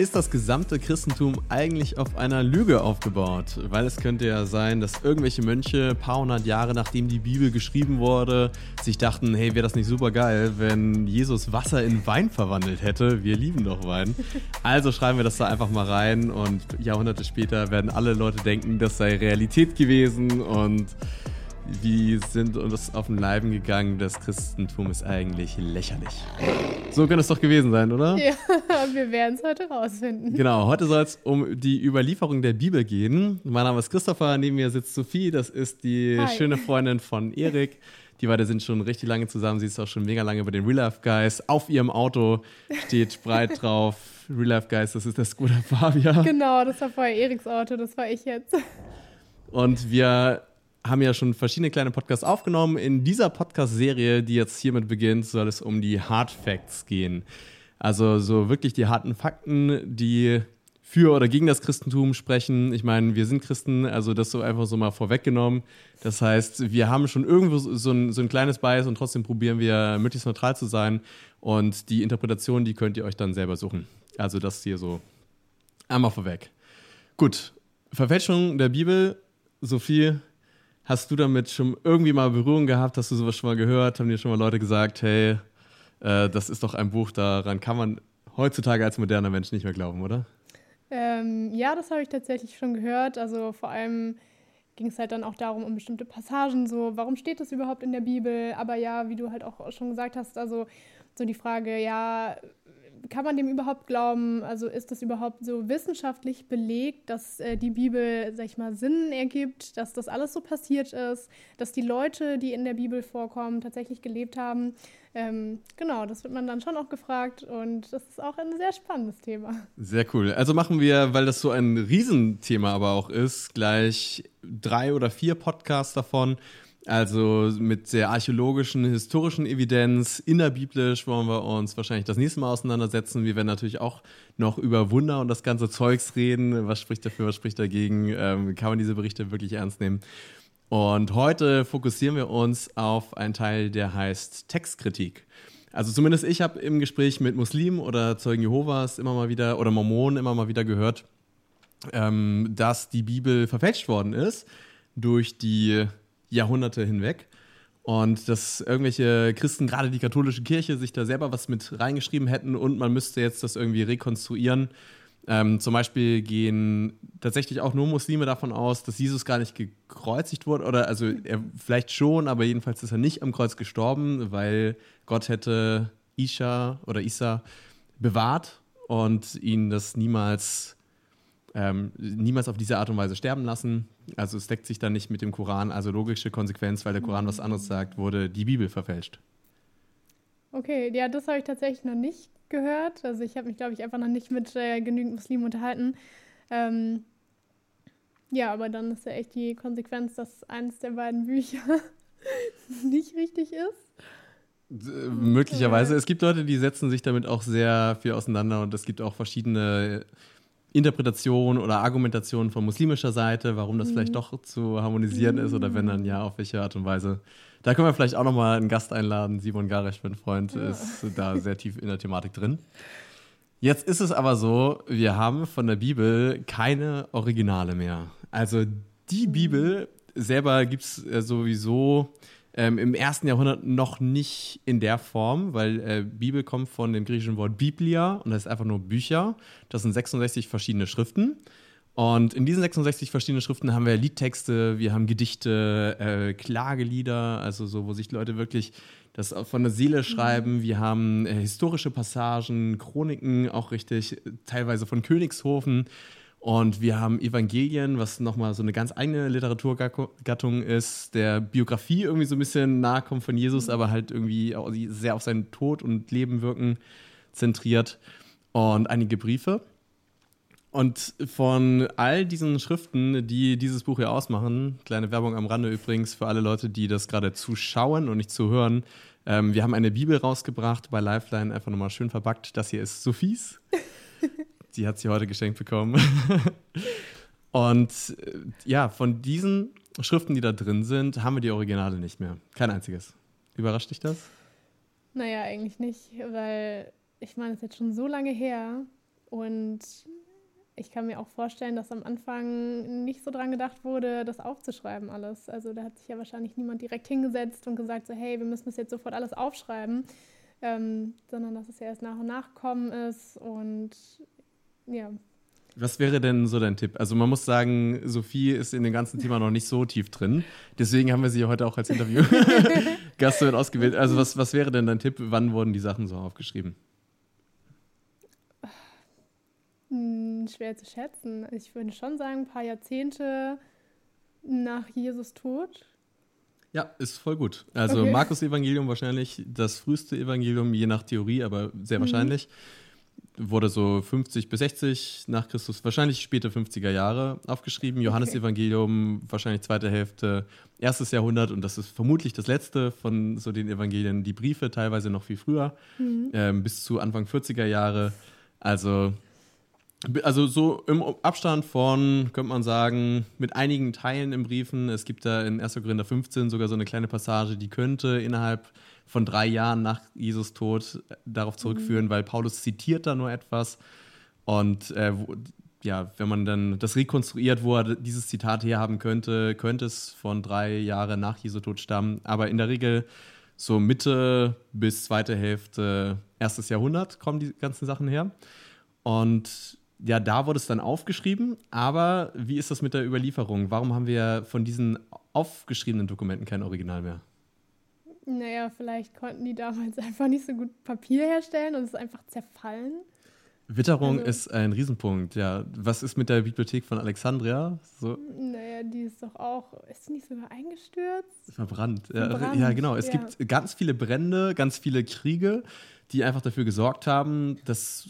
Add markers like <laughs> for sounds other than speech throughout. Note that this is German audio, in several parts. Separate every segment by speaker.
Speaker 1: ist das gesamte Christentum eigentlich auf einer Lüge aufgebaut? Weil es könnte ja sein, dass irgendwelche Mönche ein paar hundert Jahre nachdem die Bibel geschrieben wurde, sich dachten, hey, wäre das nicht super geil, wenn Jesus Wasser in Wein verwandelt hätte? Wir lieben doch Wein. <laughs> Also schreiben wir das da einfach mal rein und Jahrhunderte später werden alle Leute denken, das sei Realität gewesen und wir sind uns auf den Leiben gegangen, das Christentum ist eigentlich lächerlich. So könnte es doch gewesen sein, oder?
Speaker 2: Ja, <laughs> wir werden es heute rausfinden.
Speaker 1: Genau, heute soll es um die Überlieferung der Bibel gehen. Mein Name ist Christopher, neben mir sitzt Sophie, das ist die Hi. schöne Freundin von Erik. Die beiden sind schon richtig lange zusammen. Sie ist auch schon mega lange bei den Real Life Guys. Auf ihrem Auto steht breit drauf Real Life Guys, das ist der Scooter Fabia.
Speaker 2: Genau, das war vorher Eriks Auto, das war ich jetzt.
Speaker 1: Und wir haben ja schon verschiedene kleine Podcasts aufgenommen. In dieser Podcast-Serie, die jetzt hiermit beginnt, soll es um die Hard Facts gehen. Also so wirklich die harten Fakten, die für oder gegen das Christentum sprechen. Ich meine, wir sind Christen, also das so einfach so mal vorweggenommen. Das heißt, wir haben schon irgendwo so ein, so ein kleines Bias und trotzdem probieren wir möglichst neutral zu sein. Und die Interpretation, die könnt ihr euch dann selber suchen. Also das hier so einmal vorweg. Gut, Verfälschung der Bibel, Sophie, Hast du damit schon irgendwie mal Berührung gehabt? Hast du sowas schon mal gehört? Haben dir schon mal Leute gesagt, hey, äh, das ist doch ein Buch, daran kann man heutzutage als moderner Mensch nicht mehr glauben, oder?
Speaker 2: Ähm, ja, das habe ich tatsächlich schon gehört. Also vor allem ging es halt dann auch darum, um bestimmte Passagen, so, warum steht das überhaupt in der Bibel? Aber ja, wie du halt auch schon gesagt hast, also so die Frage, ja, kann man dem überhaupt glauben? Also ist das überhaupt so wissenschaftlich belegt, dass äh, die Bibel, sag ich mal, Sinn ergibt, dass das alles so passiert ist, dass die Leute, die in der Bibel vorkommen, tatsächlich gelebt haben? Ähm, genau, das wird man dann schon auch gefragt und das ist auch ein sehr spannendes Thema.
Speaker 1: Sehr cool. Also machen wir, weil das so ein Riesenthema aber auch ist, gleich drei oder vier Podcasts davon also mit der archäologischen, historischen Evidenz, innerbiblisch wollen wir uns wahrscheinlich das nächste Mal auseinandersetzen. Wir werden natürlich auch noch über Wunder und das ganze Zeugs reden. Was spricht dafür, was spricht dagegen? Ähm, kann man diese Berichte wirklich ernst nehmen? Und heute fokussieren wir uns auf einen Teil, der heißt Textkritik. Also zumindest ich habe im Gespräch mit Muslimen oder Zeugen Jehovas immer mal wieder oder Mormonen immer mal wieder gehört, ähm, dass die Bibel verfälscht worden ist durch die Jahrhunderte hinweg. Und dass irgendwelche Christen, gerade die katholische Kirche, sich da selber was mit reingeschrieben hätten und man müsste jetzt das irgendwie rekonstruieren. Ähm, zum Beispiel gehen tatsächlich auch nur Muslime davon aus, dass Jesus gar nicht gekreuzigt wurde. Oder also er vielleicht schon, aber jedenfalls ist er nicht am Kreuz gestorben, weil Gott hätte Isha oder Isa bewahrt und ihn das niemals ähm, niemals auf diese Art und Weise sterben lassen. Also es deckt sich dann nicht mit dem Koran. Also logische Konsequenz, weil der Koran was anderes sagt, wurde die Bibel verfälscht.
Speaker 2: Okay, ja, das habe ich tatsächlich noch nicht gehört. Also ich habe mich, glaube ich, einfach noch nicht mit äh, genügend Muslimen unterhalten. Ähm, ja, aber dann ist ja echt die Konsequenz, dass eines der beiden Bücher <laughs> nicht richtig ist.
Speaker 1: Äh, möglicherweise. Es gibt Leute, die setzen sich damit auch sehr viel auseinander und es gibt auch verschiedene Interpretation oder Argumentation von muslimischer Seite, warum das mhm. vielleicht doch zu harmonisieren mhm. ist oder wenn dann ja, auf welche Art und Weise. Da können wir vielleicht auch nochmal einen Gast einladen. Simon Garesch, mein Freund, ja. ist da sehr tief in der Thematik drin. Jetzt ist es aber so, wir haben von der Bibel keine Originale mehr. Also die mhm. Bibel selber gibt es sowieso ähm, Im ersten Jahrhundert noch nicht in der Form, weil äh, Bibel kommt von dem griechischen Wort Biblia und das ist einfach nur Bücher. Das sind 66 verschiedene Schriften. Und in diesen 66 verschiedenen Schriften haben wir Liedtexte, wir haben Gedichte, äh, Klagelieder, also so, wo sich Leute wirklich das von der Seele schreiben. Wir haben äh, historische Passagen, Chroniken, auch richtig, teilweise von Königshofen. Und wir haben Evangelien, was nochmal so eine ganz eigene Literaturgattung ist, der Biografie irgendwie so ein bisschen nahe kommt von Jesus, mhm. aber halt irgendwie sehr auf seinen Tod und Leben wirken zentriert. Und einige Briefe. Und von all diesen Schriften, die dieses Buch hier ausmachen, kleine Werbung am Rande übrigens für alle Leute, die das gerade zuschauen und nicht zuhören. Ähm, wir haben eine Bibel rausgebracht bei Lifeline, einfach nochmal schön verpackt. Das hier ist Sophies. Die hat sie heute geschenkt bekommen. <laughs> Und äh, ja, von diesen Schriften, die da drin sind, haben wir die Originale nicht mehr. Kein einziges. Überrascht dich das?
Speaker 2: Naja, eigentlich nicht, weil ich meine, es ist jetzt schon so lange her. Und ich kann mir auch vorstellen, dass am Anfang nicht so dran gedacht wurde, das aufzuschreiben alles. Also da hat sich ja wahrscheinlich niemand direkt hingesetzt und gesagt, so hey, wir müssen das jetzt sofort alles aufschreiben, ähm, sondern dass es ja erst nach und nach kommen ist und ja.
Speaker 1: Was wäre denn so dein Tipp? Also man muss sagen, Sophie ist in dem ganzen Thema noch nicht so tief drin. Deswegen haben wir sie heute auch als Interview-Gastin <laughs> ausgewählt. Also was, was wäre denn dein Tipp? Wann wurden die Sachen so aufgeschrieben?
Speaker 2: Hm, schwer zu schätzen. Ich würde schon sagen, ein paar Jahrzehnte nach Jesus Tod.
Speaker 1: Ja, ist voll gut. Also okay. Markus Evangelium wahrscheinlich das früheste Evangelium, je nach Theorie, aber sehr mhm. Wurde so 50 bis 60 nach Christus, wahrscheinlich späte 50er Jahre aufgeschrieben. Johannes Evangelium wahrscheinlich zweite Hälfte, erstes Jahrhundert und das ist vermutlich das letzte von so den Evangelien. Die Briefe teilweise noch viel früher, mhm. ähm, bis zu Anfang 40er Jahre. Also also so im Abstand von, könnte man sagen, mit einigen Teilen im Briefen. Es gibt da in 1. Korinther 15 sogar so eine kleine Passage, die könnte innerhalb von drei Jahren nach Jesus Tod äh, darauf mhm. zurückführen, mhm. weil Paulus zitiert da nur etwas. Und äh, wo, ja, wenn man dann das rekonstruiert, wo er dieses Zitat herhaben könnte, könnte es von drei Jahren nach Jesu Tod stammen. Aber in der Regel so Mitte bis zweite Hälfte erstes Jahrhundert kommen die ganzen Sachen her. Und ja, da wurde es dann aufgeschrieben, aber wie ist das mit der Überlieferung? Warum haben wir von diesen aufgeschriebenen Dokumenten kein Original mehr?
Speaker 2: Naja, vielleicht konnten die damals <laughs> einfach nicht so gut Papier herstellen und es ist einfach zerfallen.
Speaker 1: Witterung also, ist ein Riesenpunkt, ja. Was ist mit der Bibliothek von Alexandria?
Speaker 2: So? Naja, die ist doch auch, ist die nicht sogar eingestürzt?
Speaker 1: Verbrannt. Verbrannt. Ja, ja, genau. Es ja. gibt ganz viele Brände, ganz viele Kriege, die einfach dafür gesorgt haben, dass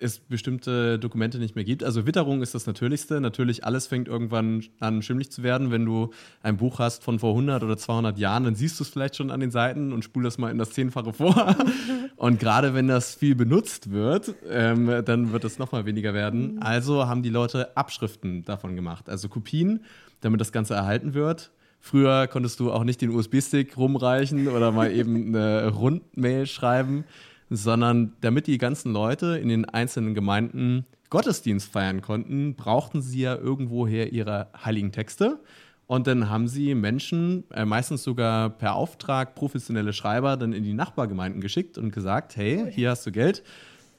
Speaker 1: es bestimmte Dokumente nicht mehr gibt. Also Witterung ist das Natürlichste. Natürlich, alles fängt irgendwann an, schimmlig zu werden. Wenn du ein Buch hast von vor 100 oder 200 Jahren, dann siehst du es vielleicht schon an den Seiten und spul das mal in das Zehnfache vor. <laughs> und gerade wenn das viel benutzt wird, ähm, dann wird es nochmal weniger werden. Also haben die Leute Abschriften davon gemacht, also Kopien, damit das Ganze erhalten wird. Früher konntest du auch nicht den USB-Stick rumreichen oder mal eben eine Rundmail schreiben sondern damit die ganzen Leute in den einzelnen Gemeinden Gottesdienst feiern konnten, brauchten sie ja irgendwoher ihre heiligen Texte. Und dann haben sie Menschen, äh, meistens sogar per Auftrag professionelle Schreiber, dann in die Nachbargemeinden geschickt und gesagt, hey, hier hast du Geld,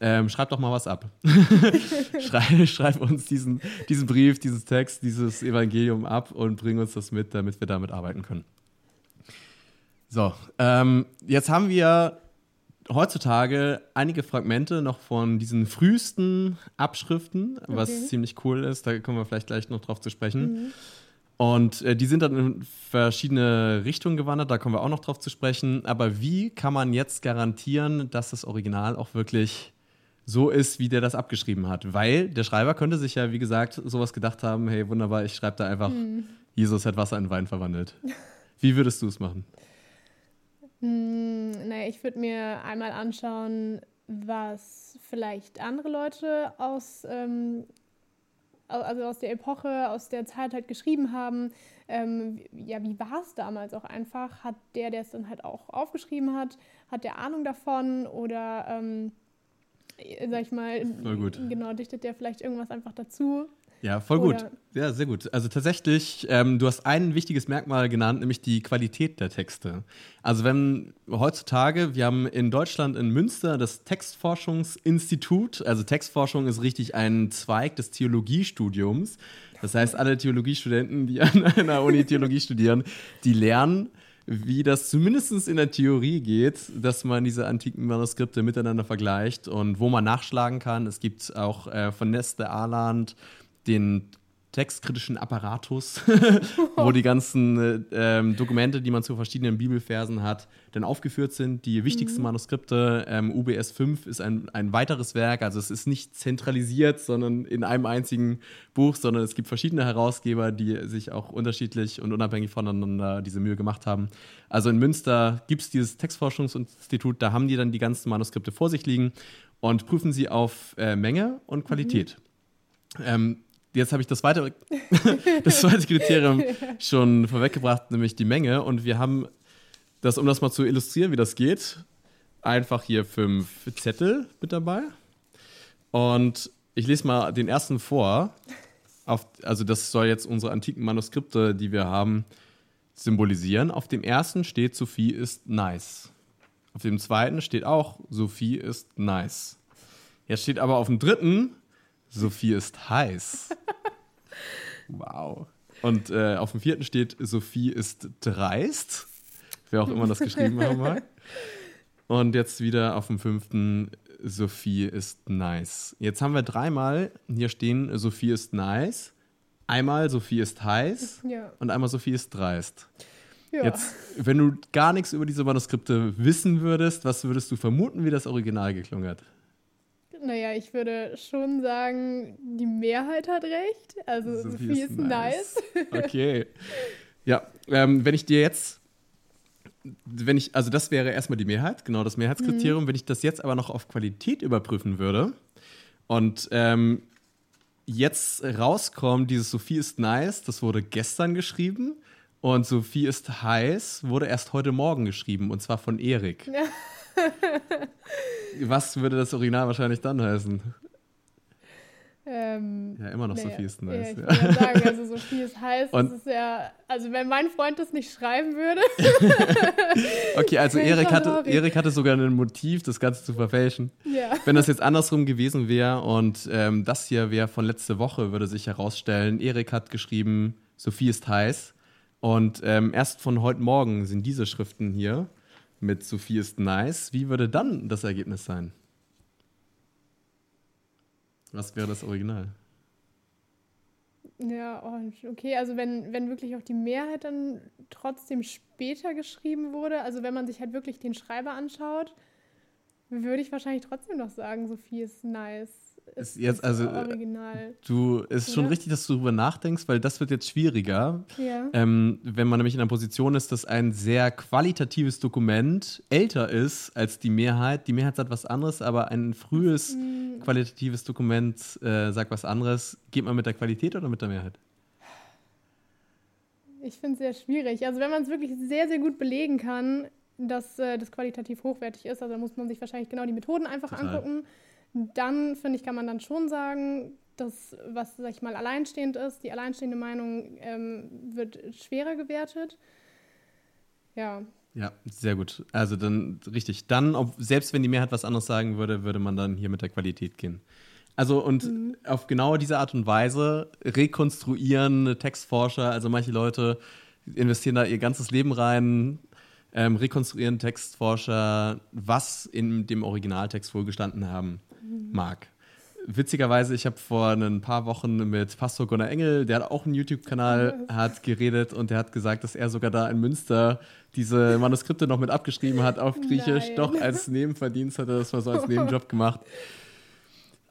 Speaker 1: ähm, schreib doch mal was ab. <laughs> schreib, schreib, uns diesen, diesen Brief, dieses Text, dieses Evangelium ab und bring uns das mit, damit wir damit arbeiten können. So, ähm, jetzt haben wir heutzutage einige Fragmente noch von diesen frühesten Abschriften, okay. was ziemlich cool ist. Da kommen wir vielleicht gleich noch drauf zu sprechen. Mhm. Und äh, die sind dann in verschiedene Richtungen gewandert, da kommen wir auch noch drauf zu sprechen. Aber wie kann man jetzt garantieren, dass das Original auch wirklich so ist, wie der das abgeschrieben hat? Weil der Schreiber könnte sich ja, wie gesagt, sowas gedacht haben: hey, wunderbar, ich schreibe da einfach, mhm. Jesus hat Wasser in Wein verwandelt. Wie würdest du es machen?
Speaker 2: Hm, naja, ich würde mir einmal anschauen, was vielleicht andere Leute aus, ähm, also aus der Epoche, aus der Zeit halt geschrieben haben. Ähm, ja, wie war es damals auch einfach? Hat der, der es dann halt auch aufgeschrieben hat, hat der Ahnung davon oder, ähm, sag ich mal, genau, dichtet der vielleicht irgendwas einfach dazu?
Speaker 1: Ja, voll gut. Oder ja, sehr gut. Also tatsächlich, ähm, du hast ein wichtiges Merkmal genannt, nämlich die Qualität der Texte. Also wenn heutzutage, wir haben in Deutschland in Münster das Textforschungsinstitut, also Textforschung ist richtig ein Zweig des Theologiestudiums. Das heißt, alle Theologiestudenten, die an <laughs> einer Uni Theologie studieren, die lernen, wie das zumindest in der Theorie geht, dass man diese antiken Manuskripte miteinander vergleicht und wo man nachschlagen kann. Es gibt auch äh, von Neste Arland den textkritischen Apparatus, <laughs> wo die ganzen äh, ähm, Dokumente, die man zu verschiedenen Bibelversen hat, dann aufgeführt sind. Die wichtigsten mhm. Manuskripte, ähm, UBS 5 ist ein, ein weiteres Werk, also es ist nicht zentralisiert, sondern in einem einzigen Buch, sondern es gibt verschiedene Herausgeber, die sich auch unterschiedlich und unabhängig voneinander diese Mühe gemacht haben. Also in Münster gibt es dieses Textforschungsinstitut, da haben die dann die ganzen Manuskripte vor sich liegen und prüfen sie auf äh, Menge und Qualität. Mhm. Ähm, jetzt habe ich das zweite, <laughs> das zweite Kriterium schon vorweggebracht, nämlich die Menge. Und wir haben das, um das mal zu illustrieren, wie das geht, einfach hier fünf Zettel mit dabei. Und ich lese mal den ersten vor. Auf, also das soll jetzt unsere antiken Manuskripte, die wir haben, symbolisieren. Auf dem ersten steht, Sophie ist nice. Auf dem zweiten steht auch, Sophie ist nice. Jetzt steht aber auf dem dritten, Sophie ist heiß. <laughs> wow. Und äh, auf dem vierten steht, Sophie ist dreist. Wer auch immer das geschrieben haben mag. <laughs> Und jetzt wieder auf dem fünften, Sophie ist nice. Jetzt haben wir dreimal hier stehen, Sophie ist nice. Einmal Sophie ist heiß
Speaker 2: Ja.
Speaker 1: und einmal Sophie ist dreist.
Speaker 2: ja.
Speaker 1: Jetzt, wenn du gar nichts über diese Manuskripte wissen würdest, was würdest du vermuten, wie das Original geklungen hat?
Speaker 2: Ich würde schon sagen, die Mehrheit hat recht. Also Sophie, ist nice.
Speaker 1: Okay. Ja, ähm, wenn ich dir jetzt, wenn ich, also das wäre erstmal die Mehrheit, genau das Mehrheitskriterium. Wenn ich das jetzt aber noch auf Qualität überprüfen würde und ähm, jetzt rauskommt, dieses Sophie ist nice, das wurde gestern geschrieben und Sophie ist heiß wurde erst heute Morgen geschrieben und zwar von Erik.
Speaker 2: Ja. <laughs> <laughs>
Speaker 1: Was würde das Original wahrscheinlich dann heißen?
Speaker 2: Ähm,
Speaker 1: Ja, immer noch
Speaker 2: naja,
Speaker 1: Sophie ist
Speaker 2: Ja,
Speaker 1: nice.
Speaker 2: ich
Speaker 1: Ja.
Speaker 2: sagen, also Sophie ist heiß. <laughs>
Speaker 1: Und-
Speaker 2: das ist ja, also wenn mein Freund das nicht schreiben würde, <laughs>
Speaker 1: Okay, also Erik hatte. Erik hatte sogar ein Motiv, das Ganze zu verfälschen.
Speaker 2: ja.
Speaker 1: Wenn das jetzt andersrum gewesen wäre und ähm, das hier wäre von letzte Woche, würde sich herausstellen, Erik hat geschrieben, Sophie ist heiß. Und ähm, erst von heute Morgen sind diese Schriften hier mit Sophie ist nice. Wie würde dann das Ergebnis sein? Was wäre das Original?
Speaker 2: Ja, oh, okay, also wenn, wenn wirklich auch die Mehrheit dann trotzdem später geschrieben wurde, also wenn man sich halt wirklich den Schreiber anschaut, würde ich wahrscheinlich trotzdem noch sagen, Sophie ist nice.
Speaker 1: Ist jetzt also, äh,
Speaker 2: original.
Speaker 1: Du, es ist schon
Speaker 2: Oder?
Speaker 1: richtig, dass du darüber nachdenkst, weil das wird jetzt schwieriger.
Speaker 2: Ja.
Speaker 1: Ähm, wenn man nämlich in einer Position ist, dass ein sehr qualitatives Dokument älter ist als die Mehrheit. Die Mehrheit sagt was anderes, aber ein frühes
Speaker 2: Hm,
Speaker 1: qualitatives Dokument äh, sagt was anderes. Geht man mit der Qualität oder mit der Mehrheit?
Speaker 2: Ich finde es sehr schwierig. Also wenn man es wirklich sehr, sehr gut belegen kann, dass äh, das qualitativ hochwertig ist, also muss man sich wahrscheinlich genau die Methoden einfach
Speaker 1: Total.
Speaker 2: angucken. Dann, finde ich, kann man dann schon sagen, dass, was, sag ich mal, alleinstehend ist, die alleinstehende Meinung ähm, wird schwerer gewertet. Ja,
Speaker 1: Ja, sehr gut. Also dann richtig. Dann, ob, selbst wenn die Mehrheit was anderes sagen würde, würde man dann hier mit der Qualität gehen. Also und auf genau diese Art und Weise rekonstruieren Textforscher, also manche Leute investieren da ihr ganzes Leben rein, ähm, rekonstruieren Textforscher, was in dem Originaltext wohl gestanden haben mag. Witzigerweise, ich habe vor ein paar Wochen mit Pastor Gunnar Engel, der hat auch einen YouTube-Kanal, hat geredet und der hat gesagt, dass er sogar da in Münster diese Manuskripte noch mit abgeschrieben hat auf Griechisch.
Speaker 2: Nein.
Speaker 1: Doch als Nebenverdienst hat er das mal so als Nebenjob gemacht.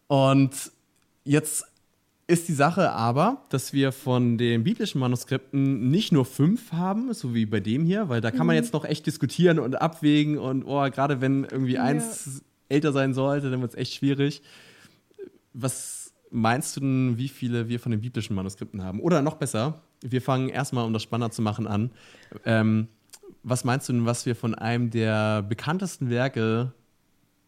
Speaker 1: Und jetzt ist die Sache aber, dass wir von den biblischen Manuskripten nicht nur fünf haben, so wie bei dem hier, weil da kann man jetzt noch echt diskutieren und abwägen und oh, gerade wenn irgendwie
Speaker 2: Ja.
Speaker 1: Älter sein sollte, dann wird es echt schwierig. Was meinst du denn, wie viele wir von den biblischen Manuskripten haben? Oder noch besser, wir fangen erstmal, um das spannender zu machen, an. Ähm, was meinst du denn, was wir von einem der bekanntesten Werke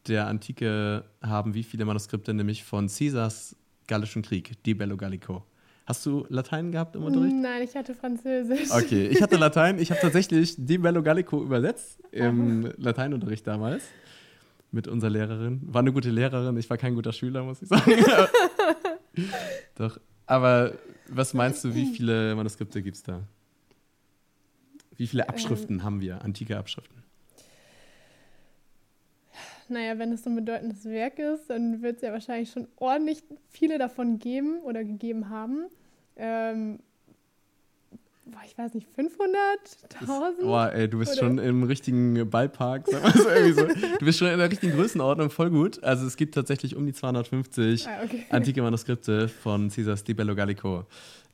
Speaker 1: der Antike haben? Wie viele Manuskripte? Nämlich von Caesars Gallischen Krieg, De Bello Gallico. Hast du Latein gehabt im Unterricht?
Speaker 2: nein, ich hatte Französisch.
Speaker 1: Okay, ich hatte Latein. Ich habe <laughs> tatsächlich De Bello Gallico übersetzt im Lateinunterricht damals mit unserer Lehrerin. War eine gute Lehrerin. Ich war kein guter Schüler, muss ich sagen. <laughs> Doch. Aber was meinst du, wie viele Manuskripte gibt es da? Wie viele Abschriften haben wir, antike Abschriften?
Speaker 2: Naja, wenn es so ein bedeutendes Werk ist, dann wird es ja wahrscheinlich schon ordentlich viele davon geben oder gegeben haben. Ähm, boah, ich weiß nicht, 500.000?
Speaker 1: Boah, ey, du bist
Speaker 2: Oder?
Speaker 1: schon im richtigen Ballpark. Sag mal so, irgendwie so. Du bist schon in der richtigen Größenordnung, voll gut. Also es gibt tatsächlich um die 250
Speaker 2: Ah, okay.
Speaker 1: antike Manuskripte von Caesars Di Bello Gallico.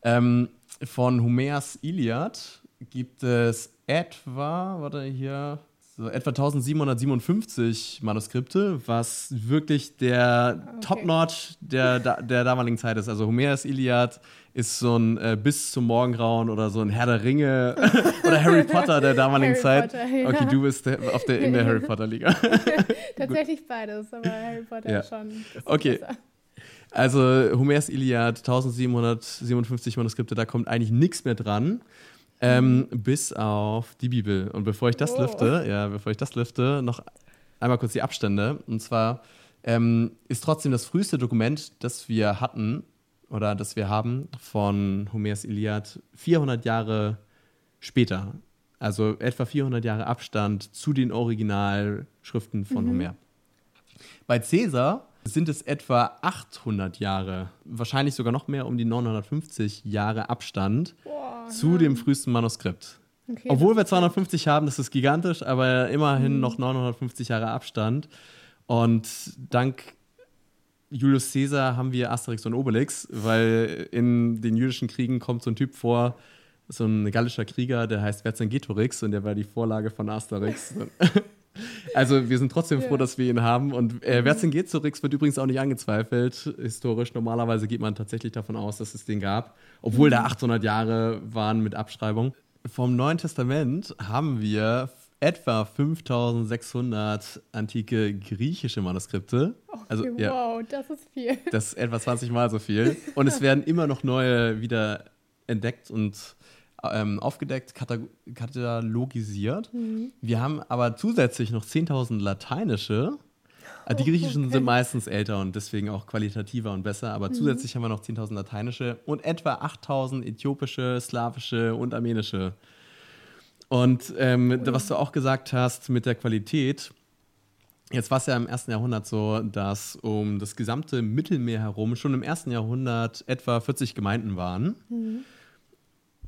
Speaker 1: Ähm, von Homers Iliad gibt es etwa, warte hier, so etwa 1757 Manuskripte, was wirklich der
Speaker 2: Okay.
Speaker 1: Top-Notch der, der damaligen Zeit ist. Also Homers Iliad ist so ein äh, bis zum Morgengrauen oder so ein Herr der Ringe <laughs> oder Harry Potter der damaligen
Speaker 2: Harry
Speaker 1: Zeit.
Speaker 2: Potter, ja.
Speaker 1: Okay, du bist der, auf der, in der Harry <laughs> Potter Liga. <laughs>
Speaker 2: Tatsächlich beides, aber Harry Potter
Speaker 1: Ja.
Speaker 2: ist schon.
Speaker 1: Okay.
Speaker 2: besser.
Speaker 1: Also Homers Iliad, 1757 Manuskripte, da kommt eigentlich nichts mehr dran. Ähm, bis auf die Bibel. Und bevor ich das oh. lüfte, ja, bevor ich das lüfte, noch einmal kurz die Abstände. Und zwar ähm, ist trotzdem das früheste Dokument, das wir hatten oder das wir haben von Homers Iliad 400 Jahre später. Also etwa 400 Jahre Abstand zu den Originalschriften von mhm. Homer. Bei Caesar sind es etwa 800 Jahre, wahrscheinlich sogar noch mehr, um die 950 Jahre Abstand Boah, zu ja. dem frühesten Manuskript. Okay, Obwohl wir 250 haben, das ist gigantisch, aber immerhin mhm. noch 950 Jahre Abstand. Und dank Julius Caesar haben wir Asterix und Obelix, weil in den jüdischen Kriegen kommt so ein Typ vor, so ein gallischer Krieger, der heißt Vercingetorix und der war die Vorlage von Asterix. <laughs> <laughs> Also wir sind trotzdem froh, dass wir ihn haben. Und äh, mhm. Vercingetorix wird übrigens auch nicht angezweifelt, historisch. Normalerweise geht man tatsächlich davon aus, dass es den gab, obwohl da 800 mhm. Jahre waren mit Abschreibung. Vom Neuen Testament haben wir etwa 5600 antike griechische Manuskripte.
Speaker 2: Okay, also, ja, wow, das ist viel.
Speaker 1: Das ist etwa 20 Mal so viel. Und es werden immer noch neue wieder entdeckt und ähm, aufgedeckt, katalogisiert. Mhm. Wir haben aber zusätzlich noch 10.000 lateinische. Äh, die oh, griechischen okay. sind meistens älter und deswegen auch qualitativer und besser, aber mhm. zusätzlich haben wir noch 10.000 lateinische und etwa 8.000 äthiopische, slawische und armenische. Und ähm, oh. was du auch gesagt hast mit der Qualität, Jetzt war es ja im ersten Jahrhundert so, dass um das gesamte Mittelmeer herum schon im ersten Jahrhundert etwa 40 Gemeinden waren. Mhm.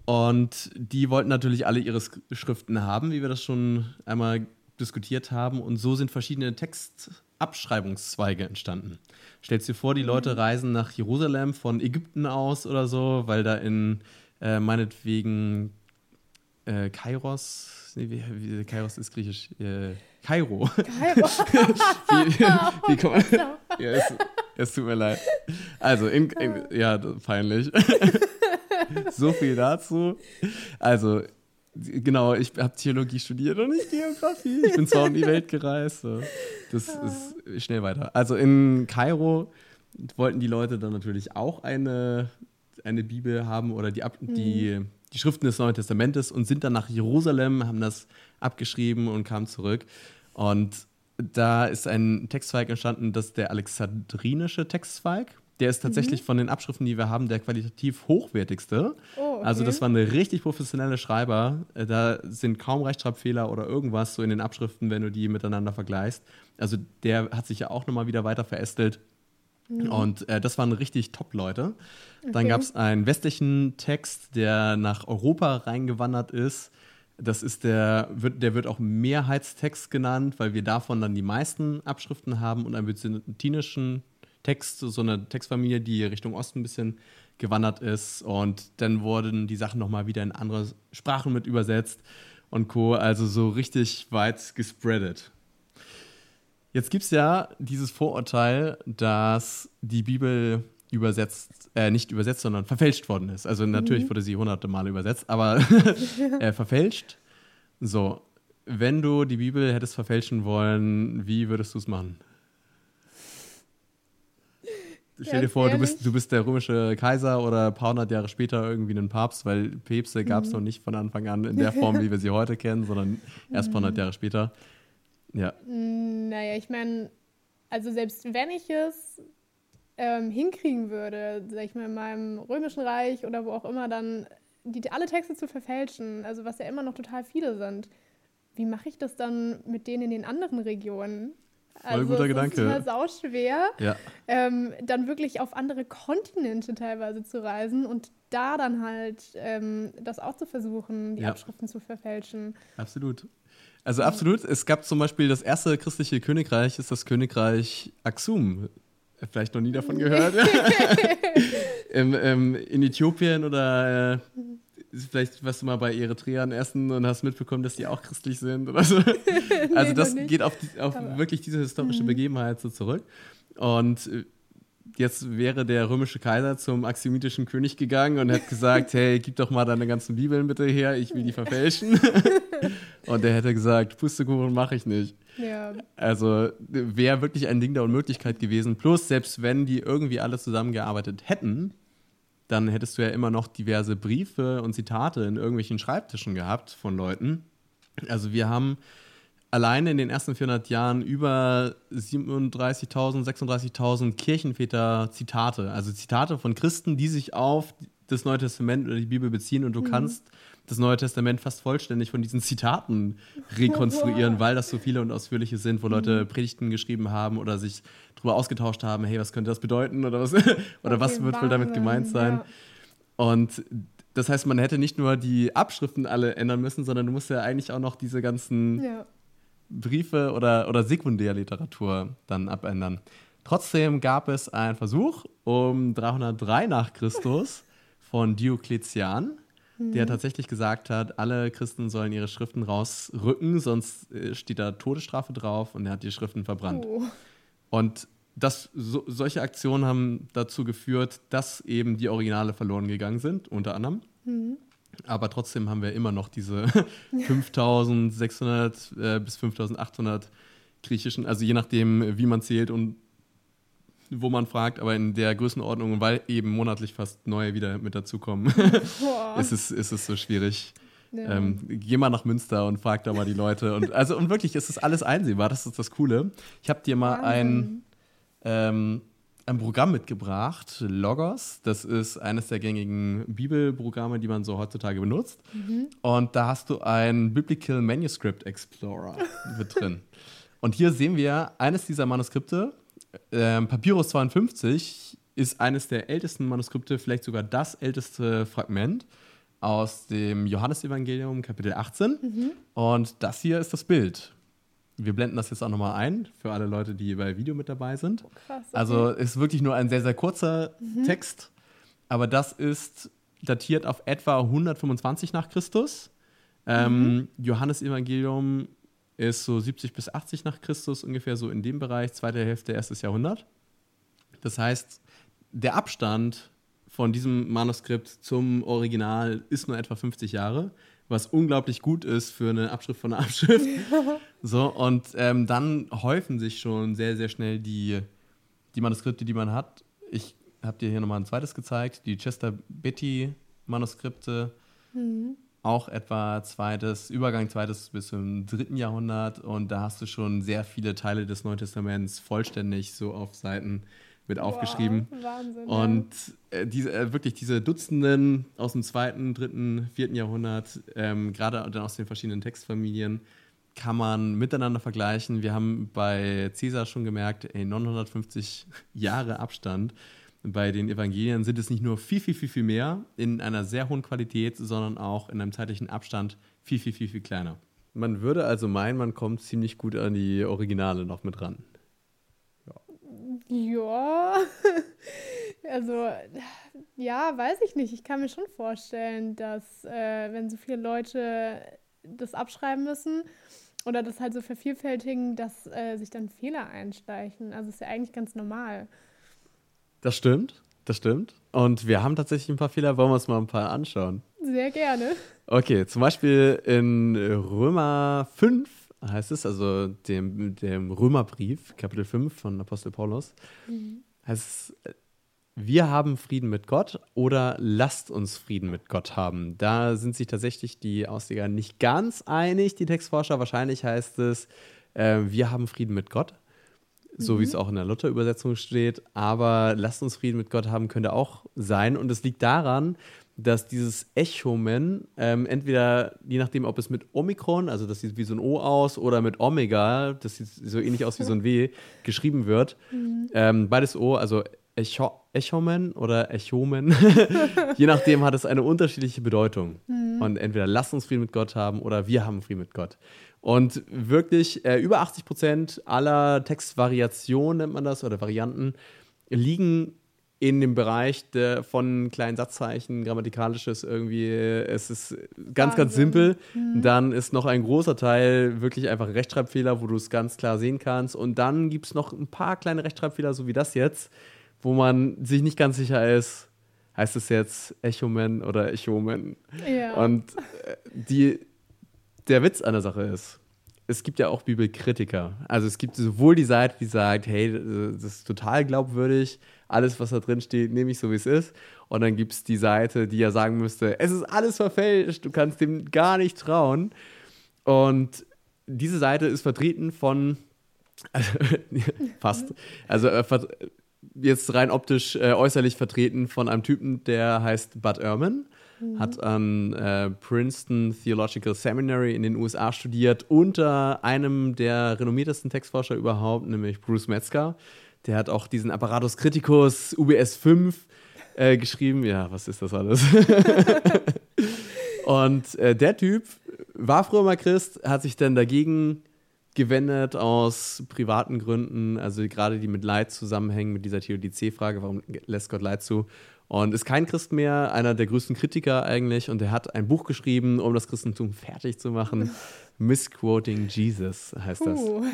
Speaker 1: Und die wollten natürlich alle ihre Schriften haben, wie wir das schon einmal diskutiert haben. Und so sind verschiedene Textabschreibungszweige entstanden. Stellst dir vor, die Leute mhm. reisen nach Jerusalem von Ägypten aus oder so, weil da in äh, meinetwegen äh, Kairos, nee, wie, wie, Kairos ist griechisch, äh, Kairo. Kairo. <laughs> wie, wie <laughs> kommt man, ja, es, es, tut mir leid. Also, in, in, ja, peinlich. <laughs> <laughs> so viel dazu. Also, genau, ich habe Theologie studiert und nicht Geografie. Ich bin zwar um die Welt gereist. So. Das ja. ist schnell weiter. Also in Kairo wollten die Leute dann natürlich auch eine, eine Bibel haben oder die, mhm. die, die Schriften des Neuen Testamentes und sind dann nach Jerusalem, haben das abgeschrieben und kamen zurück. Und da ist ein Textzweig entstanden, das ist der alexandrinische Textzweig. Der ist tatsächlich mhm. von den Abschriften, die wir haben, der qualitativ hochwertigste. Oh, okay. Also das waren richtig professionelle Schreiber. Äh, da sind kaum Rechtschreibfehler oder irgendwas so in den Abschriften, wenn du die miteinander vergleichst. Also der hat sich ja auch nochmal wieder weiter verästelt. Mhm. Und äh, das waren richtig Top-Leute. Okay. Dann gab es einen westlichen Text, der nach Europa reingewandert ist. Das ist der, wird, der wird auch Mehrheitstext genannt, weil wir davon dann die meisten Abschriften haben und einen byzantinischen Text, so eine Textfamilie, die Richtung Osten ein bisschen gewandert ist. Und dann wurden die Sachen nochmal wieder in andere Sprachen mit übersetzt und Co. Also so richtig weit gespreadet. Jetzt gibt es ja dieses Vorurteil, dass die Bibel übersetzt, äh, nicht übersetzt, sondern verfälscht worden ist. Also natürlich mhm. wurde sie hunderte Male übersetzt, aber <laughs> äh, verfälscht. So, wenn du die Bibel hättest verfälschen wollen, wie würdest du es machen? Stell dir vor, du bist, du bist der römische Kaiser oder ein paar hundert Jahre später irgendwie ein Papst, weil Päpste gab es mhm. noch nicht von Anfang an in der Form, wie wir sie heute kennen, sondern <laughs> erst ein paar hundert mhm. Jahre später. Ja.
Speaker 2: Mm, naja, ich meine, also selbst wenn ich es ähm, hinkriegen würde, sag ich mal, in meinem römischen Reich oder wo auch immer, dann die, alle Texte zu verfälschen, also was ja immer noch total viele sind, wie mache ich das dann mit denen in den anderen Regionen?
Speaker 1: Voll also guter Gedanke.
Speaker 2: Es ist sau schwer, ja. ähm, dann wirklich auf andere Kontinente teilweise zu reisen und da dann halt ähm, das auch zu versuchen, die ja. Abschriften zu verfälschen.
Speaker 1: Absolut. Also absolut. Es gab zum Beispiel das erste christliche Königreich, ist das Königreich Aksum. Vielleicht noch nie davon gehört. <laughs> <laughs> Im, ähm, in Äthiopien oder äh, vielleicht warst du mal bei Eritreern essen und hast mitbekommen, dass die auch christlich sind oder so. <laughs> Also nee, das geht auf, die, auf wirklich diese historische mhm. Begebenheit so zurück. Und äh, jetzt wäre der römische Kaiser zum axiomitischen König gegangen und hätte gesagt, <laughs> hey, gib doch mal deine ganzen Bibeln bitte her, ich will die verfälschen. <laughs> und der hätte gesagt, Pustekuchen mache ich nicht. Ja. Also wäre wirklich ein Ding der Unmöglichkeit gewesen. Plus, selbst wenn die irgendwie alle zusammengearbeitet hätten, dann hättest du ja immer noch diverse Briefe und Zitate in irgendwelchen Schreibtischen gehabt von Leuten. Also wir haben alleine in den ersten 400 Jahren über 37.000, 36.000 Kirchenväter-Zitate. Also Zitate von Christen, die sich auf das Neue Testament oder die Bibel beziehen und du mhm. kannst das Neue Testament fast vollständig von diesen Zitaten rekonstruieren, <laughs> wow. weil das so viele und ausführliche sind, wo Leute mhm. Predigten geschrieben haben oder sich darüber ausgetauscht haben, hey, was könnte das bedeuten oder was, <laughs> oder okay, was wird wohl damit gemeint sein. Ja. Und das heißt, man hätte nicht nur die Abschriften alle ändern müssen, sondern du musst ja eigentlich auch noch diese ganzen ja. Briefe oder, oder Sekundärliteratur dann abändern. Trotzdem gab es einen Versuch um 303 nach Christus von Diokletian, mhm. der tatsächlich gesagt hat, alle Christen sollen ihre Schriften rausrücken, sonst äh, steht da Todesstrafe drauf und er hat die Schriften verbrannt. Oh. Und das, so, solche Aktionen haben dazu geführt, dass eben die Originale verloren gegangen sind, unter anderem. Mhm. Aber trotzdem haben wir immer noch diese <laughs> 5600 äh, bis 5800 griechischen, also je nachdem, wie man zählt und wo man fragt, aber in der Größenordnung, weil eben monatlich fast neue wieder mit dazukommen, <laughs> ist, es, ist es so schwierig. Ja. Ähm, geh mal nach Münster und frag da mal die Leute. Und, also, und wirklich, es ist alles einsehbar, das ist das Coole. Ich habe dir mal ein, ähm, ein Programm mitgebracht, Logos. Das ist eines der gängigen Bibelprogramme, die man so heutzutage benutzt. Mhm. Und da hast du ein Biblical Manuscript Explorer <laughs> mit drin. Und hier sehen wir eines dieser Manuskripte ähm, Papyrus 52 ist eines der ältesten Manuskripte, vielleicht sogar das älteste Fragment aus dem Johannesevangelium, Kapitel 18. Mhm. Und das hier ist das Bild. Wir blenden das jetzt auch nochmal ein für alle Leute, die bei Video mit dabei sind. Oh, krass, okay. Also ist wirklich nur ein sehr, sehr kurzer mhm. Text, aber das ist datiert auf etwa 125 nach Christus. Ähm, mhm. Johannesevangelium ist so 70 bis 80 nach Christus, ungefähr so in dem Bereich, zweite Hälfte erstes Jahrhundert. Das heißt, der Abstand von diesem Manuskript zum Original ist nur etwa 50 Jahre, was unglaublich gut ist für eine Abschrift von einer Abschrift. <laughs> so, und ähm, dann häufen sich schon sehr, sehr schnell die, die Manuskripte, die man hat. Ich habe dir hier nochmal ein zweites gezeigt, die Chester Betty Manuskripte. Mhm auch etwa zweites, Übergang zweites bis zum dritten Jahrhundert und da hast du schon sehr viele Teile des Neuen Testaments vollständig so auf Seiten mit wow, aufgeschrieben. Wahnsinn. Und äh, diese, äh, wirklich diese Dutzenden aus dem zweiten, dritten, vierten Jahrhundert, ähm, gerade dann aus den verschiedenen Textfamilien, kann man miteinander vergleichen. Wir haben bei Caesar schon gemerkt, ey, 950 Jahre Abstand bei den Evangelien sind es nicht nur viel, viel, viel, viel mehr in einer sehr hohen Qualität, sondern auch in einem zeitlichen Abstand viel, viel, viel, viel kleiner. Man würde also meinen, man kommt ziemlich gut an die Originale noch mit ran.
Speaker 2: Ja, ja. <laughs> also ja, weiß ich nicht. Ich kann mir schon vorstellen, dass äh, wenn so viele Leute das abschreiben müssen oder das halt so vervielfältigen, dass äh, sich dann Fehler einschleichen. Also ist ja eigentlich ganz normal.
Speaker 1: Das stimmt, das stimmt. Und wir haben tatsächlich ein paar Fehler, wollen wir uns mal ein paar anschauen.
Speaker 2: Sehr gerne.
Speaker 1: Okay, zum Beispiel in Römer 5 heißt es, also dem, dem Römerbrief, Kapitel 5 von Apostel Paulus, mhm. heißt es, wir haben Frieden mit Gott oder lasst uns Frieden mit Gott haben. Da sind sich tatsächlich die Ausleger nicht ganz einig, die Textforscher. Wahrscheinlich heißt es, äh, wir haben Frieden mit Gott so mhm. wie es auch in der Luther-Übersetzung steht. Aber lasst uns Frieden mit Gott haben, könnte auch sein. Und es liegt daran, dass dieses Echomen ähm, entweder, je nachdem, ob es mit Omikron, also das sieht wie so ein O aus, oder mit Omega, das sieht so ähnlich aus wie so ein W, <laughs> geschrieben wird. Mhm. Ähm, beides O, also Echo, Echomen oder Echomen, <laughs> je nachdem hat es eine unterschiedliche Bedeutung. Mhm. Und entweder lasst uns Frieden mit Gott haben oder wir haben Frieden mit Gott. Und wirklich äh, über 80 Prozent aller Textvariationen, nennt man das, oder Varianten, liegen in dem Bereich der, von kleinen Satzzeichen, grammatikalisches irgendwie. Es ist ganz, Wahnsinn. ganz simpel. Mhm. Dann ist noch ein großer Teil wirklich einfach Rechtschreibfehler, wo du es ganz klar sehen kannst. Und dann gibt es noch ein paar kleine Rechtschreibfehler, so wie das jetzt, wo man sich nicht ganz sicher ist, heißt es jetzt Echomen oder Echomen?
Speaker 2: Ja.
Speaker 1: Und äh, die, der Witz an der Sache ist, es gibt ja auch Bibelkritiker. Also es gibt sowohl die Seite, die sagt, hey, das ist total glaubwürdig, alles, was da drin steht, nehme ich so, wie es ist. Und dann gibt es die Seite, die ja sagen müsste, es ist alles verfälscht, du kannst dem gar nicht trauen. Und diese Seite ist vertreten von, also, <laughs> fast, also äh, jetzt rein optisch äh, äußerlich vertreten von einem Typen, der heißt Bud Ehrman Mhm. Hat an äh, Princeton Theological Seminary in den USA studiert, unter einem der renommiertesten Textforscher überhaupt, nämlich Bruce Metzger. Der hat auch diesen Apparatus Criticus UBS 5 äh, geschrieben. Ja, was ist das alles? <laughs> Und äh, der Typ war früher mal Christ, hat sich dann dagegen gewendet aus privaten Gründen, also gerade die mit Leid zusammenhängen, mit dieser Theodizee-Frage, warum lässt Gott Leid zu? Und ist kein Christ mehr, einer der größten Kritiker eigentlich. Und er hat ein Buch geschrieben, um das Christentum fertig zu machen. <laughs> Misquoting Jesus heißt das. Uh.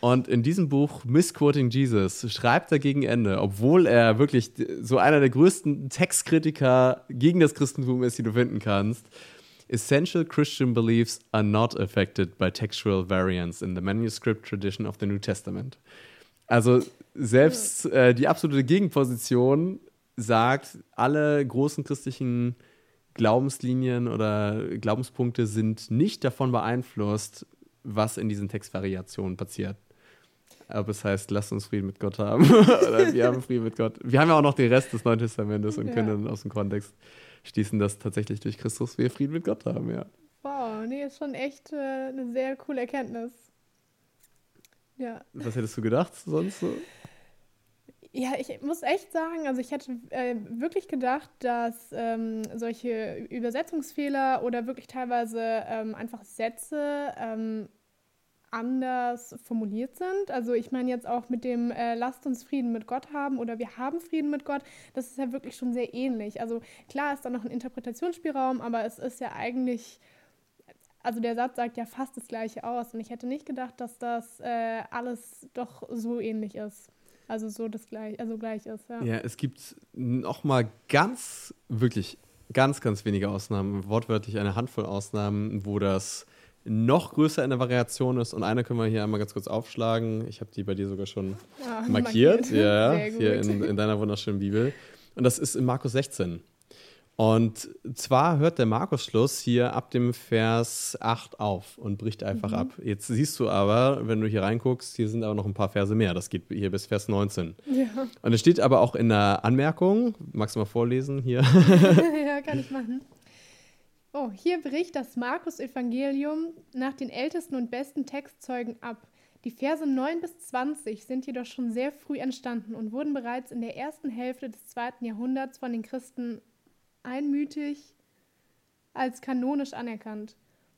Speaker 1: Und in diesem Buch Misquoting Jesus schreibt er gegen Ende, obwohl er wirklich so einer der größten Textkritiker gegen das Christentum ist, die du finden kannst. Essential Christian beliefs are not affected by textual variants in the manuscript tradition of the New Testament. Also selbst äh, die absolute Gegenposition sagt, alle großen christlichen Glaubenslinien oder Glaubenspunkte sind nicht davon beeinflusst, was in diesen Textvariationen passiert. Ob es heißt, lasst uns Frieden mit Gott haben <laughs> oder wir haben Frieden mit Gott. Wir haben ja auch noch den Rest des Neuen Testamentes und ja. können dann aus dem Kontext schließen, dass tatsächlich durch Christus wir Frieden mit Gott haben, ja.
Speaker 2: Wow, nee, ist schon echt äh, eine sehr coole Erkenntnis.
Speaker 1: Ja. Was hättest du gedacht sonst so?
Speaker 2: Ja, ich muss echt sagen, also ich hätte äh, wirklich gedacht, dass ähm, solche Übersetzungsfehler oder wirklich teilweise ähm, einfach Sätze ähm, anders formuliert sind. Also ich meine jetzt auch mit dem äh, Lasst uns Frieden mit Gott haben oder wir haben Frieden mit Gott, das ist ja wirklich schon sehr ähnlich. Also klar ist da noch ein Interpretationsspielraum, aber es ist ja eigentlich, also der Satz sagt ja fast das gleiche aus und ich hätte nicht gedacht, dass das äh, alles doch so ähnlich ist. Also so das gleich, also gleich ist, ja.
Speaker 1: Ja, es gibt noch mal ganz, wirklich ganz, ganz wenige Ausnahmen, wortwörtlich eine Handvoll Ausnahmen, wo das noch größer in der Variation ist. Und eine können wir hier einmal ganz kurz aufschlagen. Ich habe die bei dir sogar schon ja, markiert. markiert. Ja, hier in, in deiner wunderschönen Bibel. Und das ist in Markus 16. Und zwar hört der Markus-Schluss hier ab dem Vers 8 auf und bricht einfach mhm. ab. Jetzt siehst du aber, wenn du hier reinguckst, hier sind aber noch ein paar Verse mehr. Das geht hier bis Vers 19. Ja. Und es steht aber auch in der Anmerkung, magst du mal vorlesen hier? <laughs> <laughs>
Speaker 2: ja, kann ich machen. Oh, hier bricht das Markus-Evangelium nach den ältesten und besten Textzeugen ab. Die Verse 9 bis 20 sind jedoch schon sehr früh entstanden und wurden bereits in der ersten Hälfte des zweiten Jahrhunderts von den Christen einmütig als kanonisch anerkannt.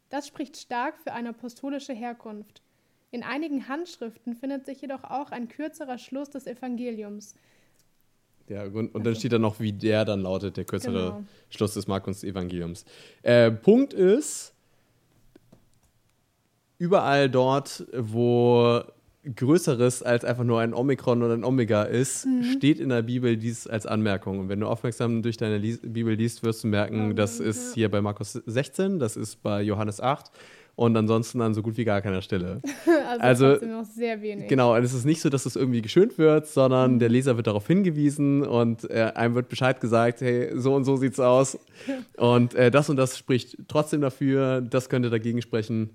Speaker 2: Das spricht stark für eine apostolische Herkunft. In einigen Handschriften findet sich jedoch auch ein kürzerer Schluss des Evangeliums.
Speaker 1: Ja, und, und dann steht da noch, wie der dann lautet, der kürzere genau. Schluss des Markus-Evangeliums. Äh, Punkt ist, überall dort, wo Größeres als einfach nur ein Omikron oder ein Omega ist, mhm. steht in der Bibel dies als Anmerkung. Und wenn du aufmerksam durch deine Lies Bibel liest, wirst du merken, das ist hier bei Markus 16, das ist bei Johannes 8 und ansonsten an so gut wie gar keiner Stelle. <laughs>
Speaker 2: also, also noch sehr wenig.
Speaker 1: Genau, und es ist nicht so, dass es das irgendwie geschönt wird, sondern mhm. der Leser wird darauf hingewiesen und äh, einem wird Bescheid gesagt, hey, so und so sieht's aus. <laughs> und äh, das und das spricht trotzdem dafür, das könnte dagegen sprechen.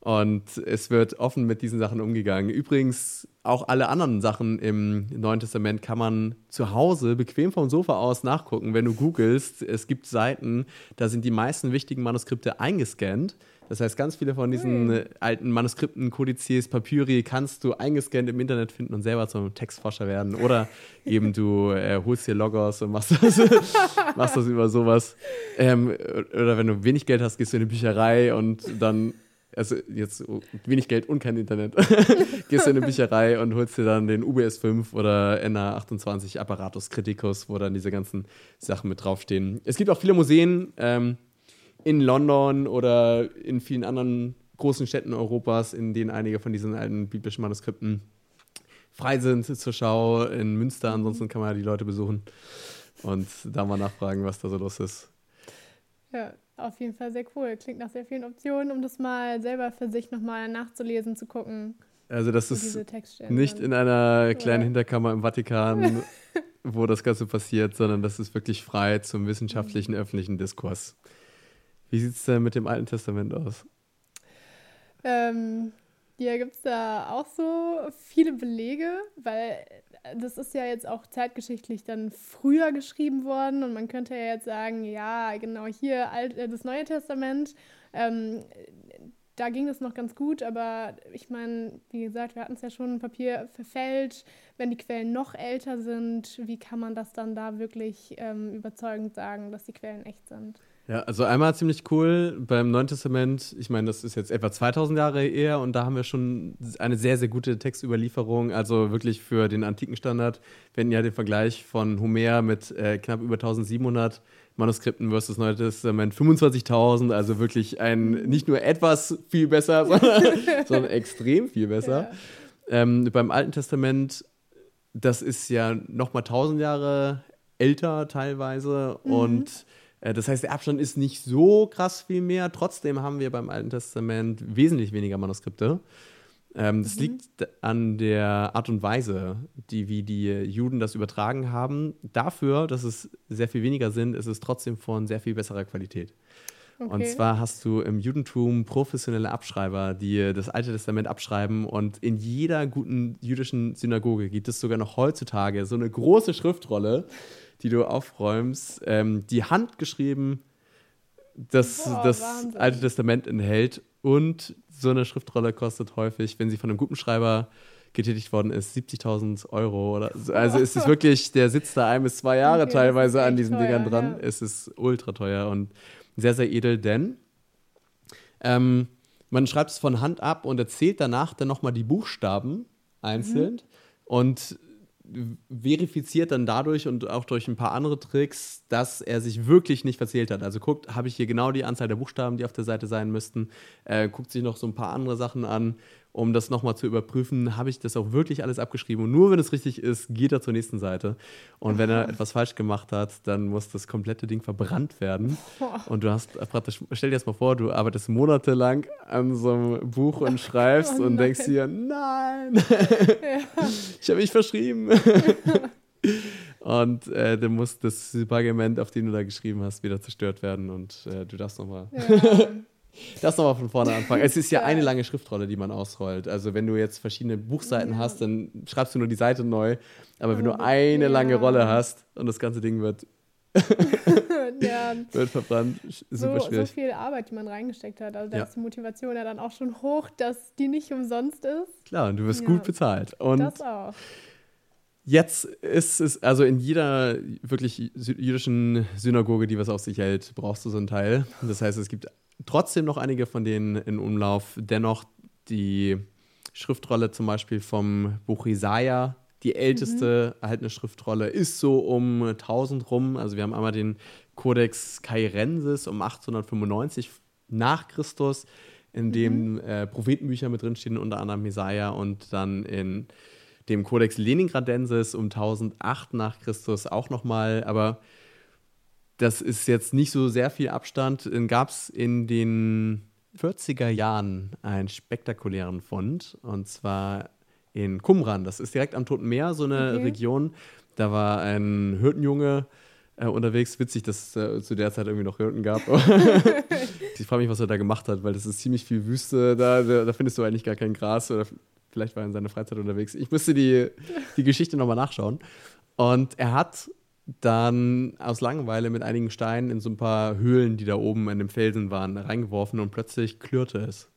Speaker 1: Und es wird offen mit diesen Sachen umgegangen. Übrigens, auch alle anderen Sachen im Neuen Testament kann man zu Hause bequem vom Sofa aus nachgucken. Wenn du googelst, es gibt Seiten, da sind die meisten wichtigen Manuskripte eingescannt. Das heißt, ganz viele von diesen hey. alten Manuskripten, Kodizes, Papyri kannst du eingescannt im Internet finden und selber zum Textforscher werden. Oder <laughs> eben du äh, holst dir Logos und machst das, <laughs> machst das über sowas. Ähm, oder wenn du wenig Geld hast, gehst du in eine Bücherei und dann also jetzt wenig Geld und kein Internet, <laughs> gehst du in eine Bücherei und holst dir dann den UBS 5 oder NA28 Apparatus Criticus, wo dann diese ganzen Sachen mit draufstehen. Es gibt auch viele Museen ähm, in London oder in vielen anderen großen Städten Europas, in denen einige von diesen alten biblischen Manuskripten frei sind zur Schau in Münster. Ansonsten kann man ja die Leute besuchen und da mal nachfragen, was da so los ist.
Speaker 2: Ja, auf jeden Fall sehr cool. Klingt nach sehr vielen Optionen, um das mal selber für sich nochmal nachzulesen, zu gucken.
Speaker 1: Also das ist nicht in einer kleinen Hinterkammer im Vatikan, <laughs> wo das Ganze passiert, sondern das ist wirklich frei zum wissenschaftlichen mhm. öffentlichen Diskurs. Wie sieht es denn mit dem Alten Testament aus?
Speaker 2: Ähm, ja, gibt es da auch so viele Belege, weil das ist ja jetzt auch zeitgeschichtlich dann früher geschrieben worden und man könnte ja jetzt sagen, ja, genau hier äh, das Neue Testament, ähm, da ging das noch ganz gut, aber ich meine, wie gesagt, wir hatten es ja schon, Papier verfällt, wenn die Quellen noch älter sind, wie kann man das dann da wirklich ähm, überzeugend sagen, dass die Quellen echt sind?
Speaker 1: Ja, also einmal ziemlich cool beim Neuen Testament. Ich meine, das ist jetzt etwa 2000 Jahre eher und da haben wir schon eine sehr, sehr gute Textüberlieferung. Also wirklich für den antiken Standard. Wir hatten ja den Vergleich von Homer mit äh, knapp über 1700 Manuskripten versus Neue Testament 25.000. Also wirklich ein nicht nur etwas viel besser, <laughs> sondern, sondern extrem viel besser. Ja. Ähm, beim Alten Testament, das ist ja nochmal 1000 Jahre älter teilweise mhm. und das heißt, der Abstand ist nicht so krass viel mehr. Trotzdem haben wir beim Alten Testament wesentlich weniger Manuskripte. Ähm, das mhm. liegt an der Art und Weise, die, wie die Juden das übertragen haben. Dafür, dass es sehr viel weniger sind, ist es trotzdem von sehr viel besserer Qualität. Okay. Und zwar hast du im Judentum professionelle Abschreiber, die das Alte Testament abschreiben. Und in jeder guten jüdischen Synagoge gibt es sogar noch heutzutage so eine große Schriftrolle, die du aufräumst, ähm, die handgeschrieben das, Boah, das Alte Testament enthält. Und so eine Schriftrolle kostet häufig, wenn sie von einem guten Schreiber getätigt worden ist, 70.000 Euro. Oder so. Also ist es <laughs> wirklich, der sitzt da ein bis zwei Jahre okay, teilweise an diesen teuer, Dingern dran. Ja. Es ist ultra teuer und sehr, sehr edel, denn ähm, man schreibt es von Hand ab und erzählt danach dann nochmal die Buchstaben einzeln. Mhm. Und verifiziert dann dadurch und auch durch ein paar andere Tricks, dass er sich wirklich nicht verzählt hat. Also guckt, habe ich hier genau die Anzahl der Buchstaben, die auf der Seite sein müssten, äh, guckt sich noch so ein paar andere Sachen an, um das nochmal zu überprüfen, habe ich das auch wirklich alles abgeschrieben. Und nur wenn es richtig ist, geht er zur nächsten Seite. Und wenn er <laughs> etwas falsch gemacht hat, dann muss das komplette Ding verbrannt werden. Und du hast praktisch, stell dir das mal vor, du arbeitest monatelang an so einem Buch und schreibst oh, und denkst dir, nein, ja. <laughs> ich habe mich verschrieben. <laughs> Und äh, dann muss das Pergament, auf dem du da geschrieben hast, wieder zerstört werden und äh, du darfst nochmal. Ja. Das nochmal von vorne anfangen. Es ist ja <laughs> eine lange Schriftrolle, die man ausrollt. Also wenn du jetzt verschiedene Buchseiten ja. hast, dann schreibst du nur die Seite neu. Aber wenn du oh, eine ja. lange Rolle hast und das ganze Ding wird, <laughs> ja. <laughs> wird verbrannt, super
Speaker 2: so,
Speaker 1: schwierig.
Speaker 2: So viel Arbeit, die man reingesteckt hat. Also da ist die Motivation ja dann auch schon hoch, dass die nicht umsonst ist.
Speaker 1: Klar, und du wirst gut bezahlt. Und
Speaker 2: das auch.
Speaker 1: Jetzt ist es, also in jeder wirklich jüdischen Synagoge, die was auf sich hält, brauchst du so einen Teil. Das heißt, es gibt trotzdem noch einige von denen in Umlauf. Dennoch die Schriftrolle zum Beispiel vom Buch Isaiah, die älteste mhm. erhaltene Schriftrolle, ist so um 1000 rum. Also wir haben einmal den Codex Cairensis um 895 nach Christus, in dem mhm. äh, Prophetenbücher mit drinstehen, unter anderem Jesaja und dann in dem Codex Leningradensis um 1008 nach Christus auch nochmal. Aber das ist jetzt nicht so sehr viel Abstand. Dann gab es in den 40er Jahren einen spektakulären Fund und zwar in Qumran. Das ist direkt am Toten Meer, so eine okay. Region. Da war ein Hirtenjunge äh, unterwegs. Witzig, dass es äh, zu der Zeit irgendwie noch Hirten gab. <laughs> <laughs> ich frage mich, was er da gemacht hat, weil das ist ziemlich viel Wüste. Da, da, da findest du eigentlich gar kein Gras oder vielleicht war er in seiner Freizeit unterwegs. Ich müsste die, die Geschichte nochmal nachschauen. Und er hat dann aus Langeweile mit einigen Steinen in so ein paar Höhlen, die da oben in dem Felsen waren, reingeworfen und plötzlich klirrte es.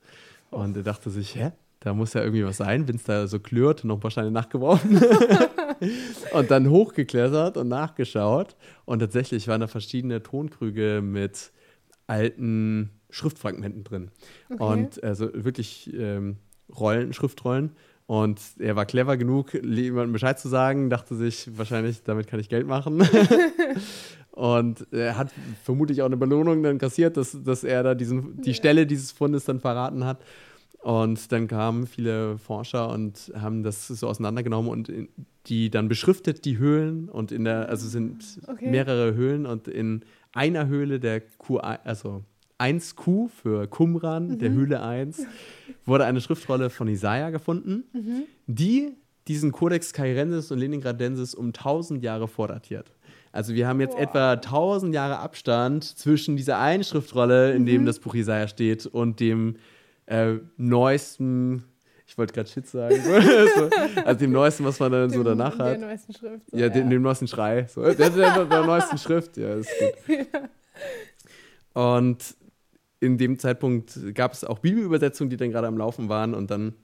Speaker 1: Und er dachte sich, hä? Da muss ja irgendwie was sein, wenn es da so klirrt, noch ein paar Steine nachgeworfen. <laughs> und dann hochgeklettert und nachgeschaut. Und tatsächlich waren da verschiedene Tonkrüge mit alten Schriftfragmenten drin. Okay. Und also wirklich ähm, Rollen, Schriftrollen. Und er war clever genug, jemandem Bescheid zu sagen, dachte sich, wahrscheinlich, damit kann ich Geld machen. <laughs> und er hat vermutlich auch eine Belohnung dann kassiert, dass, dass er da diesen, die Stelle dieses Fundes dann verraten hat. Und dann kamen viele Forscher und haben das so auseinandergenommen und die dann beschriftet die Höhlen und in der, also sind okay. mehrere Höhlen und in einer Höhle der Q, also 1Q für Qumran, mhm. der Höhle 1, wurde eine Schriftrolle von Isaiah gefunden, mhm. die diesen Codex Cairensis und Leningradensis um 1000 Jahre vordatiert. Also wir haben jetzt Boah. etwa 1000 Jahre Abstand zwischen dieser einen Schriftrolle, in mhm. dem das Buch Isaiah steht, und dem äh, neuesten ich wollte gerade Shit sagen. <laughs> also dem neuesten, was man dann dem, so danach hat. Der neuesten Schrift. So, ja, ja. Dem, dem, neuesten Schrei. So. Der, der, der neuesten Schrift, ja, ist gut. <laughs> Ja. Und in dem Zeitpunkt gab es auch Bibelübersetzungen, die dann gerade am Laufen waren und dann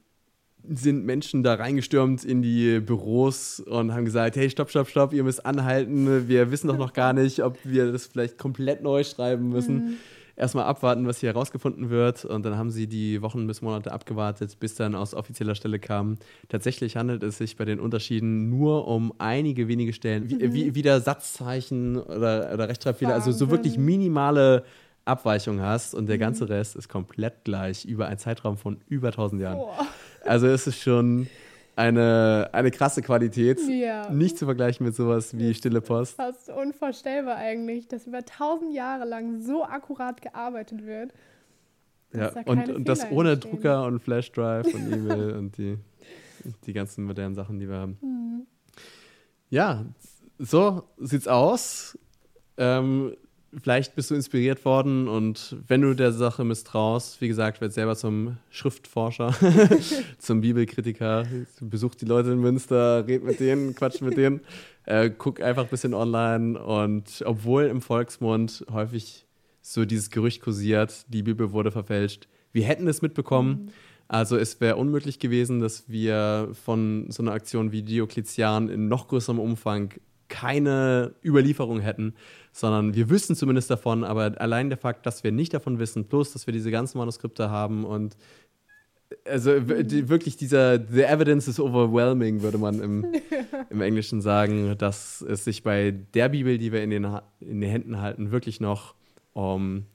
Speaker 1: sind Menschen da reingestürmt in die Büros und haben gesagt, hey, stopp, stopp, stopp, ihr müsst anhalten, wir wissen doch noch gar nicht, ob wir das vielleicht komplett neu schreiben müssen. Mhm. Erstmal abwarten, was hier herausgefunden wird. Und dann haben sie die Wochen bis Monate abgewartet, bis dann aus offizieller Stelle kam. Tatsächlich handelt es sich bei den Unterschieden nur um einige wenige Stellen, wie, mhm. wie, wieder Satzzeichen oder, oder Rechtschreibfehler, also so wirklich minimale Abweichung hast und der ganze mhm. Rest ist komplett gleich über einen Zeitraum von über 1000 Jahren. Oh. Also es ist schon eine, eine krasse Qualität. Ja. Nicht zu vergleichen mit sowas wie Stille Post.
Speaker 2: Fast unvorstellbar eigentlich, dass über 1000 Jahre lang so akkurat gearbeitet wird.
Speaker 1: Ja, und, und das ohne entstehen. Drucker und Flashdrive und <laughs> E-Mail und die, die ganzen modernen Sachen, die wir haben. Mhm. Ja, so sieht's aus. Ähm, vielleicht bist du inspiriert worden und wenn du der Sache misstraust, wie gesagt, werd selber zum Schriftforscher, <laughs> zum Bibelkritiker, besuch die Leute in Münster, red mit denen, quatsch mit denen, äh, guck einfach ein bisschen online und obwohl im Volksmund häufig so dieses Gerücht kursiert, die Bibel wurde verfälscht, wir hätten es mitbekommen. Mhm. Also es wäre unmöglich gewesen, dass wir von so einer Aktion wie Diokletian in noch größerem Umfang keine Überlieferung hätten, sondern wir wüssten zumindest davon, aber allein der Fakt, dass wir nicht davon wissen, plus dass wir diese ganzen Manuskripte haben und also wirklich dieser The evidence is overwhelming, würde man im, <laughs> im Englischen sagen, dass es sich bei der Bibel, die wir in den, in den Händen halten, wirklich noch um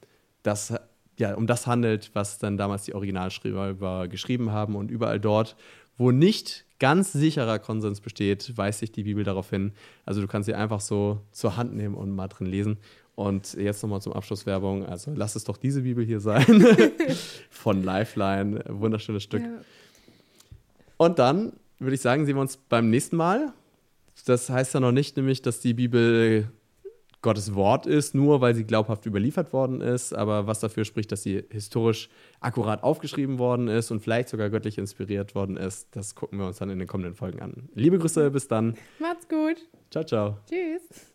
Speaker 1: das, ja, um das handelt, was dann damals die Originalschreiber geschrieben haben und überall dort, wo nicht ganz sicherer Konsens besteht, weist sich die Bibel darauf hin. Also du kannst sie einfach so zur Hand nehmen und mal drin lesen. Und jetzt nochmal zum Abschluss Werbung. Also lass es doch diese Bibel hier sein. <laughs> Von Lifeline. Wunderschönes Stück. Ja. Und dann würde ich sagen, sehen wir uns beim nächsten Mal. Das heißt ja noch nicht, nämlich, dass die Bibel Gottes Wort ist, nur weil sie glaubhaft überliefert worden ist, aber was dafür spricht, dass sie historisch akkurat aufgeschrieben worden ist und vielleicht sogar göttlich inspiriert worden ist, das gucken wir uns dann in den kommenden Folgen an. Liebe Grüße, bis dann.
Speaker 2: Macht's gut.
Speaker 1: Ciao, ciao.
Speaker 2: Tschüss.